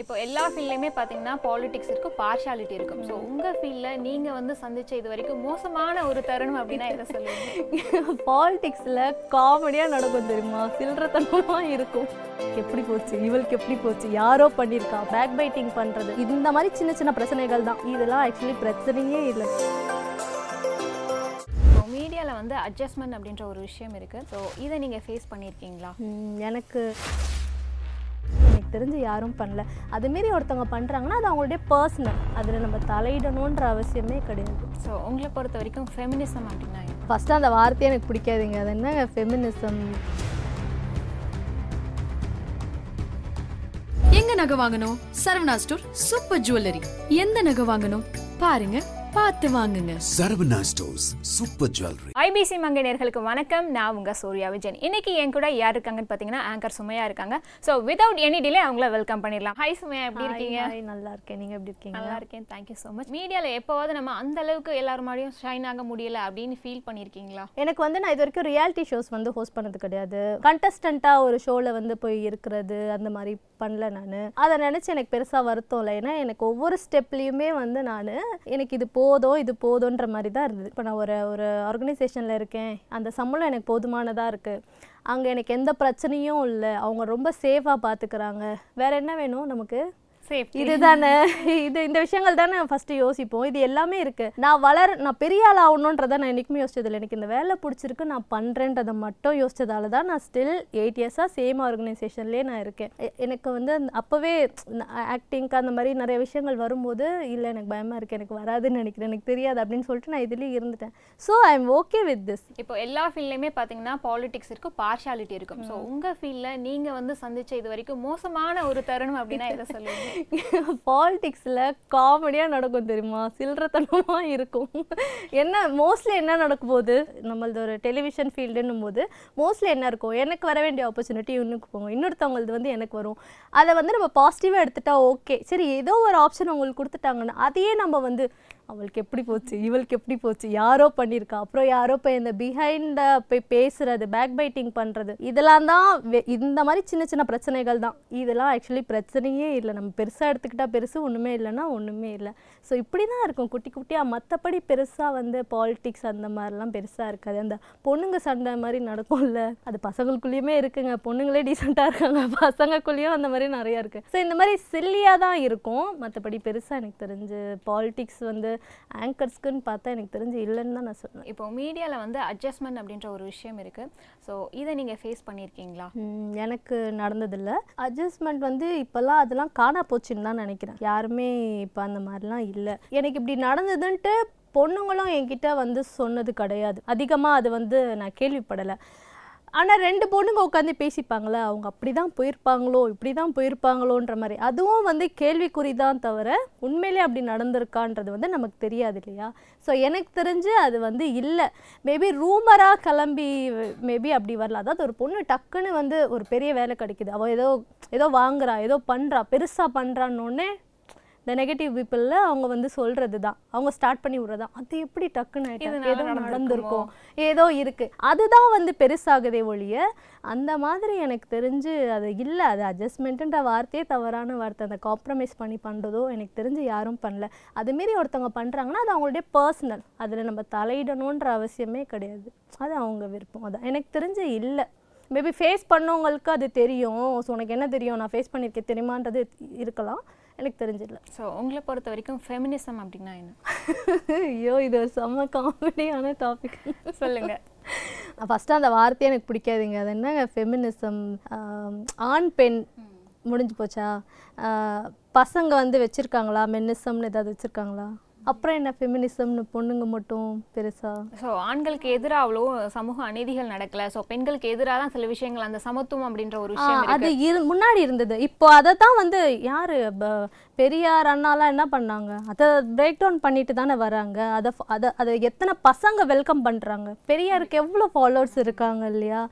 இப்போ எல்லா ஃபீல்ட்லையுமே பார்த்தீங்கன்னா பாலிடிக்ஸ் இருக்கும் பார்ஷாலிட்டி இருக்கும் ஸோ உங்கள் ஃபீல்டில் நீங்கள் வந்து சந்திச்ச இது வரைக்கும் மோசமான ஒரு தருணம் அப்படின்னா எதை சொல்லுவீங்க? பாலிடிக்ஸில் காமெடியாக நடக்கும் தெரியுமா? சில்லறத்தனமாக இருக்கும். எப்படி போச்சு? இவளுக்கு எப்படி போச்சு? யாரோ பண்ணியிருக்கா? பேக் பைட்டிங் பண்ணுறது இந்த மாதிரி சின்ன சின்ன பிரச்சனைகள் தான். இதெல்லாம் ஆக்சுவலி பிரச்சனையே இல்லை. மீடியாவில் வந்து அட்ஜஸ்ட்மெண்ட் அப்படின்ற ஒரு விஷயம் இருக்குது ஸோ இதை நீங்கள் ஃபேஸ் பண்ணியிருக்கீங்களா? எனக்கு எனக்கு தெரிஞ்சு யாரும் பண்ணல. அதுமாரி ஒருத்தவங்க பண்ணுறாங்கன்னா அது அவங்களுடைய பர்சனல் அதில் நம்ம தலையிடணுன்ற அவசியமே கிடையாது. ஸோ உங்களை பொறுத்த வரைக்கும் ஃபெமினிசம் அப்படின்னா? ஃபஸ்ட்டு அந்த வார்த்தையே எனக்கு பிடிக்காதுங்க. அது என்ன? ஃபெமினிசம் எங்க நகை வாங்கணும்? சரவணா ஸ்டோர் சூப்பர் ஜுவல்லரி எந்த நகை வாங்கணும்? பாருங்க. பார்த்து வாங்குங்க. Saravana stores super jewellery IBC Mangai நேர்களுக்கு வணக்கம். நான் உங்க சூர்யா விஜயன். இன்னைக்கு என் கூட யார் இருக்காங்கன்னு பார்த்தீங்கன்னா ஆங்கர் சுமையா இருக்காங்க. ஸோ வித்வுட் எனி டிலே அவங்கள வெல்கம் பண்ணிடலாம். ஹை சுமையா எப்படி இருக்கீங்க? Hi, நல்லா இருக்கேன். நீங்கள் எப்படி இருக்கீங்க? நல்லா இருக்கேன். தேங்க்யூ ஸோ மச் மீடியாவில் எப்போவாவது நம்ம அந்த அளவுக்கு எல்லாரும் மாதிரியும் ஷைன் ஆக முடியல அப்படின்னு ஃபீல் பண்ணியிருக்கீங்களா எனக்கு வந்து நான் இது வரைக்கும் ரியாலிட்டி ஷோஸ் வந்து ஹோஸ்ட் பண்ணது கிடையாது. கண்டஸ்டண்ட்டாக ஒரு ஷோவில் வந்து போய் இருக்கிறது அந்த மாதிரி பண்ணல நான். அதை நினச்சி எனக்கு பெருசாக வருத்தம் இல்லை. ஏன்னா எனக்கு ஒவ்வொரு ஸ்டெப்லேயுமே வந்து நான் எனக்கு இது போதும் இது போதுன்ற மாதிரி தான் இருந்தது. இப்போ நான் ஒரு ஒரு ஆர்கனைசேஷனில் இருக்கேன். அந்த சம்பளம் எனக்கு போதுமானதாக இருக்குது அங்கே எனக்கு எந்த பிரச்சனையும் இல்லை. அவங்க ரொம்ப சேஃபாக பார்த்துக்கிறாங்க வேறு என்ன வேணும் நமக்கு? இதுதானே? இது இந்த விஷயங்கள் தானே ஃபர்ஸ்ட் யோசிப்போம். இது எல்லாமே இருக்கு. நான் வளர நான் பெரிய ஆள் ஆகணுன்றதை நான் என்னைக்குமே யோசிச்சதில்லை. எனக்கு இந்த வேலை பிடிச்சிருக்கு நான் பண்றேன்றதை மட்டும் யோசிச்சதால தான் நான் ஸ்டில் எயிட் இயர்ஸாக சேம் ஆர்கனைசேஷன்லேயே நான் இருக்கேன். எனக்கு வந்து அப்பவே ஆக்டிங்க்கு அந்த மாதிரி நிறைய விஷயங்கள் வரும்போது இல்லை எனக்கு பயமா இருக்கு எனக்கு வராதுன்னு நினைக்கிறேன் எனக்கு தெரியாது அப்படின்னு சொல்லிட்டு நான் இதுலேயே இருந்துட்டேன். So I am okay with this இப்போ எல்லா ஃபீல்ட்லையுமே பார்த்தீங்கன்னா பாலிடிக்ஸ் இருக்கும். பார்ஷாலிட்டி இருக்கும் ஸோ உங்கள் ஃபீல்டில் நீங்கள் வந்து சந்திச்ச இது வரைக்கும் மோசமான ஒரு தருணம் அப்படின்னா எதை சொல்லுவீங்க? பாலிடிக்ஸில் காமெடியாக நடக்கும் தெரியுமா? சில்லறத்தனமாக இருக்கும். என்ன மோஸ்ட்லி என்ன நடக்கும் போது நம்மளது ஒரு டெலிவிஷன் ஃபீல்டுன்னும் போது மோஸ்ட்லி என்ன இருக்கும் எனக்கு வர வேண்டிய ஆப்பர்ச்சுனிட்டி இன்னுக்கு போகும். இன்னொருத்தவங்களது வந்து எனக்கு வரும். அதை வந்து நம்ம பாசிட்டிவாக எடுத்துட்டா ஓகே சரி ஏதோ ஒரு ஆப்ஷன் அவங்களுக்கு கொடுத்துட்டாங்கன்னா அதையே நம்ம வந்து அவளுக்கு எப்படி போச்சு இவளுக்கு எப்படி போச்சு யாரோ பண்ணியிருக்கா அப்புறம் யாரோ போய் இந்த பிஹைண்ட போய் பேசுறது பேக் பைட்டிங் பண்ணுறது இதெல்லாம் தான் வெ- இந்த மாதிரி சின்ன சின்ன பிரச்சனைகள் தான். இதெல்லாம் ஆக்சுவலி பிரச்சனையே இல்லை. நம்ம பெருசாக எடுத்துக்கிட்டால் பெருசு ஒன்றுமே இல்லைன்னா ஒன்றுமே இல்லை. ஸோ இப்படி தான் இருக்கும். குட்டி குட்டியாக மற்றபடி பெருசாக வந்து பாலிட்டிக்ஸ் அந்த மாதிரிலாம் பெருசாக இருக்காது. அந்த பொண்ணுங்க சண்டை மாதிரி நடக்கும்ல அது பசங்களுக்குள்ளேயுமே இருக்குங்க. பொண்ணுங்களே டீசெண்டாக இருக்காங்க. பசங்கக்குள்ளேயும் அந்த மாதிரி நிறையா இருக்குது ஸோ இந்த மாதிரி சில்லியாக தான் இருக்கும். மற்றபடி பெருசாக எனக்கு தெரிஞ்சு பாலிட்டிக்ஸ் வந்து ஆங்கர்ஸ்க்குன்னு பார்த்தா எனக்கு தெரிஞ்சு இல்லைன்னு தான் நான் சொல்லுவேன் இப்போ மீடியாவில் வந்து அட்ஜஸ்ட்மெண்ட் அப்படின்ற ஒரு விஷயம் இருக்குது ஸோ இதை நீங்கள் ஃபேஸ் பண்ணியிருக்கீங்களா? எனக்கு நடந்ததில்ல. அட்ஜஸ்ட்மெண்ட் வந்து இப்போல்லாம் அதெல்லாம் காணா போச்சுன்னு தான் நினைக்கிறேன். யாருமே இப்போ அந்த மாதிரிலாம் இல்லை. எனக்கு இப்படி நடந்ததுன்ட்டு பொண்ணுங்களும் என்கிட்ட வந்து சொன்னது கிடையாது. அதிகமாக அது வந்து நான் கேள்விப்படலை. ஆனால் ரெண்டு பொண்ணுங்க உட்காந்து பேசிப்பாங்களே அவங்க அப்படி தான் போயிருப்பாங்களோ இப்படி தான் போயிருப்பாங்களோன்ற மாதிரி. அதுவும் வந்து கேள்விக்குறி தான் தவிர உண்மையிலே அப்படி நடந்திருக்கான்றது வந்து நமக்கு தெரியாது இல்லையா? ஸோ எனக்கு தெரிஞ்சு அது வந்து இல்லை. மேபி ரூமராக கிளம்பி மேபி அப்படி வரல. அதாவது ஒரு பொண்ணு டக்குன்னு வந்து ஒரு பெரிய வேலை கிடைக்குது. அவள் ஏதோ ஏதோ வாங்குறா ஏதோ பண்ணுறா பெருசாக பண்ணுறான்னொன்னே இந்த நெகட்டிவ் பீப்புளில் அவங்க வந்து சொல்கிறது தான் அவங்க ஸ்டார்ட் பண்ணி விட்றதா அது எப்படி டக்குன்னு ஏதோ நடந்திருக்குமோ? ஏதோ இருக்கு. அதுதான் வந்து பெருசாகுதே ஒழிய அந்த மாதிரி எனக்கு தெரிஞ்சு அது இல்லை. அது அட்ஜஸ்ட்மெண்ட்டுன்ற வார்த்தையே தவறான வார்த்தை. அந்த காம்ப்ரமைஸ் பண்ணி பண்ணுறதோ எனக்கு தெரிஞ்சு யாரும் பண்ணல. அதுமாரி ஒருத்தவங்க பண்ணுறாங்கன்னா அது அவங்களுடைய பர்சனல் அதில் நம்ம தலையிடணுன்ற அவசியமே கிடையாது. அது அவங்க விருப்பம். அதான். எனக்கு தெரிஞ்சு இல்லை. மேபி ஃபேஸ் பண்ணவங்களுக்கு அது தெரியும். ஸோ உனக்கு என்ன தெரியும்? நான் ஃபேஸ் பண்ணியிருக்கேன். தெரியுமான்றது இருக்கலாம். எனக்கு தெரிஞ்சிடல. ஸோ உங்களை பொறுத்த வரைக்கும் ஃபெமினிசம் அப்படின்னா என்ன? ஐயோ இது ஒரு செம்ம காமெடியான டாபிக் சொல்லுங்க. ஃபஸ்ட்டு அந்த வார்த்தையே எனக்கு பிடிக்காதுங்க. அது என்ன ஃபெமினிசம் ஆண் பெண் முடிஞ்சு போச்சா? பசங்க வந்து வச்சுருக்காங்களா? மென்னிசம்னு ஏதாவது வச்சுருக்காங்களா? அப்புறம் என்ன ஃபெமினிசம்னு பொண்ணுங்க மட்டும் பெருசா? ஸோ ஆண்களுக்கு எதிராக அவ்வளோ சமூக அநீதிகள் நடக்கல. ஸோ பெண்களுக்கு எதிராக தான் சில விஷயங்கள் அந்த சமத்துவம் அப்படின்ற ஒரு விஷயம் அது இரு முன்னாடி இருந்தது. இப்போ அதை தான் வந்து யாரு பெரியார் அண்ணாலாம் என்ன பண்ணாங்க? அதை பிரேக் டவுன் பண்ணிட்டு தானே வராங்க. அதை அதை அதை எத்தனை பசங்க வெல்கம் பண்றாங்க? பெரியாருக்கு எவ்வளோ ஃபாலோவர்ஸ் இருக்காங்க இல்லையா?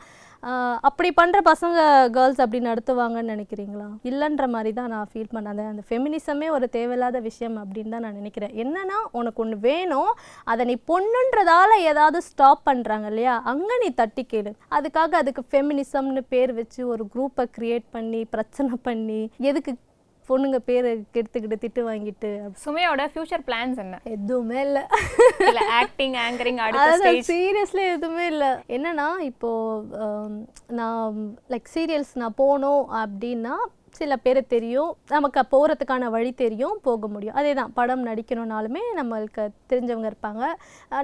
அப்படி பண்ணுற பசங்க கேர்ள்ஸ் அப்படி நடத்துவாங்கன்னு நினைக்கிறீங்களா? இல்லைன்ற மாதிரி தான் நான் ஃபீல் பண்ணேன் அந்த ஃபெமினிசமே ஒரு தேவையில்லாத விஷயம் அப்படின்னு தான் நான் நினைக்கிறேன். என்னன்னா உனக்கு ஒன்று வேணும் அதை நீ பொண்ணுன்றதால ஏதாவது ஸ்டாப் பண்ணுறாங்க இல்லையா? அங்கே நீ தட்டி கேளு. அதுக்காக அதுக்கு ஃபெமினிசம்னு பேர் வச்சு ஒரு குரூப்பை க்ரியேட் பண்ணி பிரச்சனை பண்ணி எதுக்கு பொண்ணுங்க பேரை கெடுத்துக்கிட்டு திட்டு வாங்கிட்டு. சுமையோட ஃபியூச்சர் பிளான்ஸ் என்ன? எதுவுமே இல்லை. இல்ல ஆக்டிங் ஆங்கரிங் சீரியஸ்லி எதுவுமே இல்லை. என்னன்னா இப்போ ஆம், நான் லைக் சீரியல்ஸ் நான் போனோம் அப்படின்னா சில பேர் தெரியும். நமக்கு போகிறதுக்கான வழி தெரியும் போக முடியும். அதே தான் படம் நடிக்கணும்னாலுமே நம்மளுக்கு தெரிஞ்சவங்க இருப்பாங்க.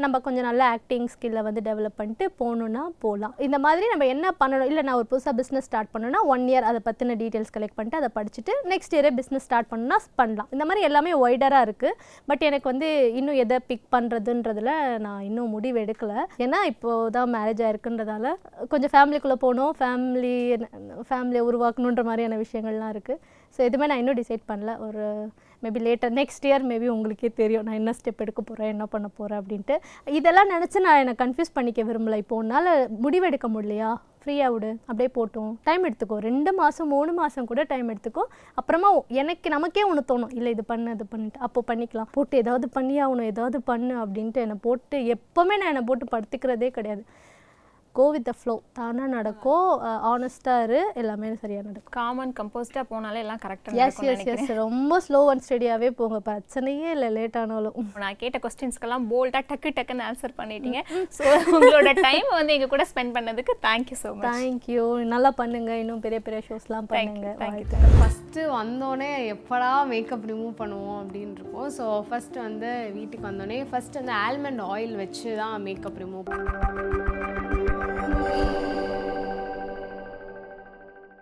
நம்ம கொஞ்சம் நல்ல ஆக்டிங் ஸ்கில்லை வந்து டெவலப் பண்ணிட்டு போகணுன்னா போகலாம். இந்த மாதிரி நம்ம என்ன பண்ணணும்? இல்லை நான் ஒரு புதுசாக பிஸ்னஸ் ஸ்டார்ட் பண்ணணும்னா ஒன் இயர் அதை பற்றின டீட்டெயில்ஸ் கலெக்ட் பண்ணிட்டு அதை படிச்சுட்டு நெக்ஸ்ட் இயரே பிஸ்னஸ் ஸ்டார்ட் பண்ணணும்னா பண்ணலாம். இந்த மாதிரி எல்லாமே ஒய்டராக இருக்குது பட் எனக்கு வந்து இன்னும் எதை பிக் பண்ணுறதுன்றதில் நான் இன்னும் முடிவு எடுக்கலை. ஏன்னா இப்போ தான் மேரேஜ் ஆகிருக்குன்றதால கொஞ்சம் ஃபேமிலிக்குள்ளே போகணும். ஃபேமிலி ஃபேமிலியை உருவாக்கணுன்ற மாதிரியான விஷயங்கள் விஷயங்கள்லாம் இருக்குது ஸோ எதுவுமே நான் இன்னும் டிசைட் பண்ணல. ஒரு maybe later next year maybe உங்களுக்கே தெரியும். நான் என்ன ஸ்டெப் எடுக்க போகிறேன் என்ன பண்ண போகிறேன் அப்படின்ட்டு. இதெல்லாம் நினச்சி நான் என்னை கன்ஃபியூஸ் பண்ணிக்க விரும்பலை. இப்போ உன்னால் முடிவெடுக்க முடியலையா? ஃப்ரீயாக விடு அப்படியே போட்டோம். டைம் எடுத்துக்கோ. ரெண்டு மாதம் மூணு மாதம் கூட டைம் எடுத்துக்கோ. அப்புறமா எனக்கு நமக்கே ஒன்று தோணும். இல்லை இது பண்ணு அது பண்ணிட்டு. அப்போ பண்ணிக்கலாம். போட்டு ஏதாவது பண்ணி ஆகணும். ஏதாவது பண்ணு அப்படின்ட்டு என்னை போட்டு எப்போவுமே நான் என்னை போட்டு படுத்துக்கிறதே கிடையாது. கோ வித் த ஃப்ளோ தானாக நடக்கும் ஆனஸ்ட்டாக இரு எல்லாமே சரியாக நடக்கும். காமன் கம்போஸ்டா போனாலே எல்லாம் கரெக்டா எஸ் எஸ் எஸ் ரொம்ப ஸ்லோ அண்ட் ஸ்டடியாகவே போங்க. பிரச்சனையே இல்லை லேட் ஆனாலும். நான் கேட்ட கொஸ்டின்ஸ்க்கெல்லாம் போல்டா டக்கு டக்குன்னு ஆன்சர் பண்ணிட்டீங்க. ஸோ உங்களோட டைம் வந்து எங்க கூட ஸ்பெண்ட் பண்ணதுக்கு தேங்க்யூ ஸோ மச் தேங்க்யூ நல்லா பண்ணுங்க. இன்னும் பெரிய பெரிய ஷோஸ்லாம் பண்ணுங்க. தேங்க்யூ ஃபஸ்ட்டு வந்தோடனே எப்படா மேக்கப் ரிமூவ் பண்ணுவோம் அப்படின்னு இருக்கும் ஸோ ஃபஸ்ட்டு வந்து வீட்டுக்கு வந்தோடனே ஃபஸ்ட் வந்து ஆல்மண்ட் ஆயில் வச்சு தான் மேக்கப் ரிமூவ் பண்ணுவோம்.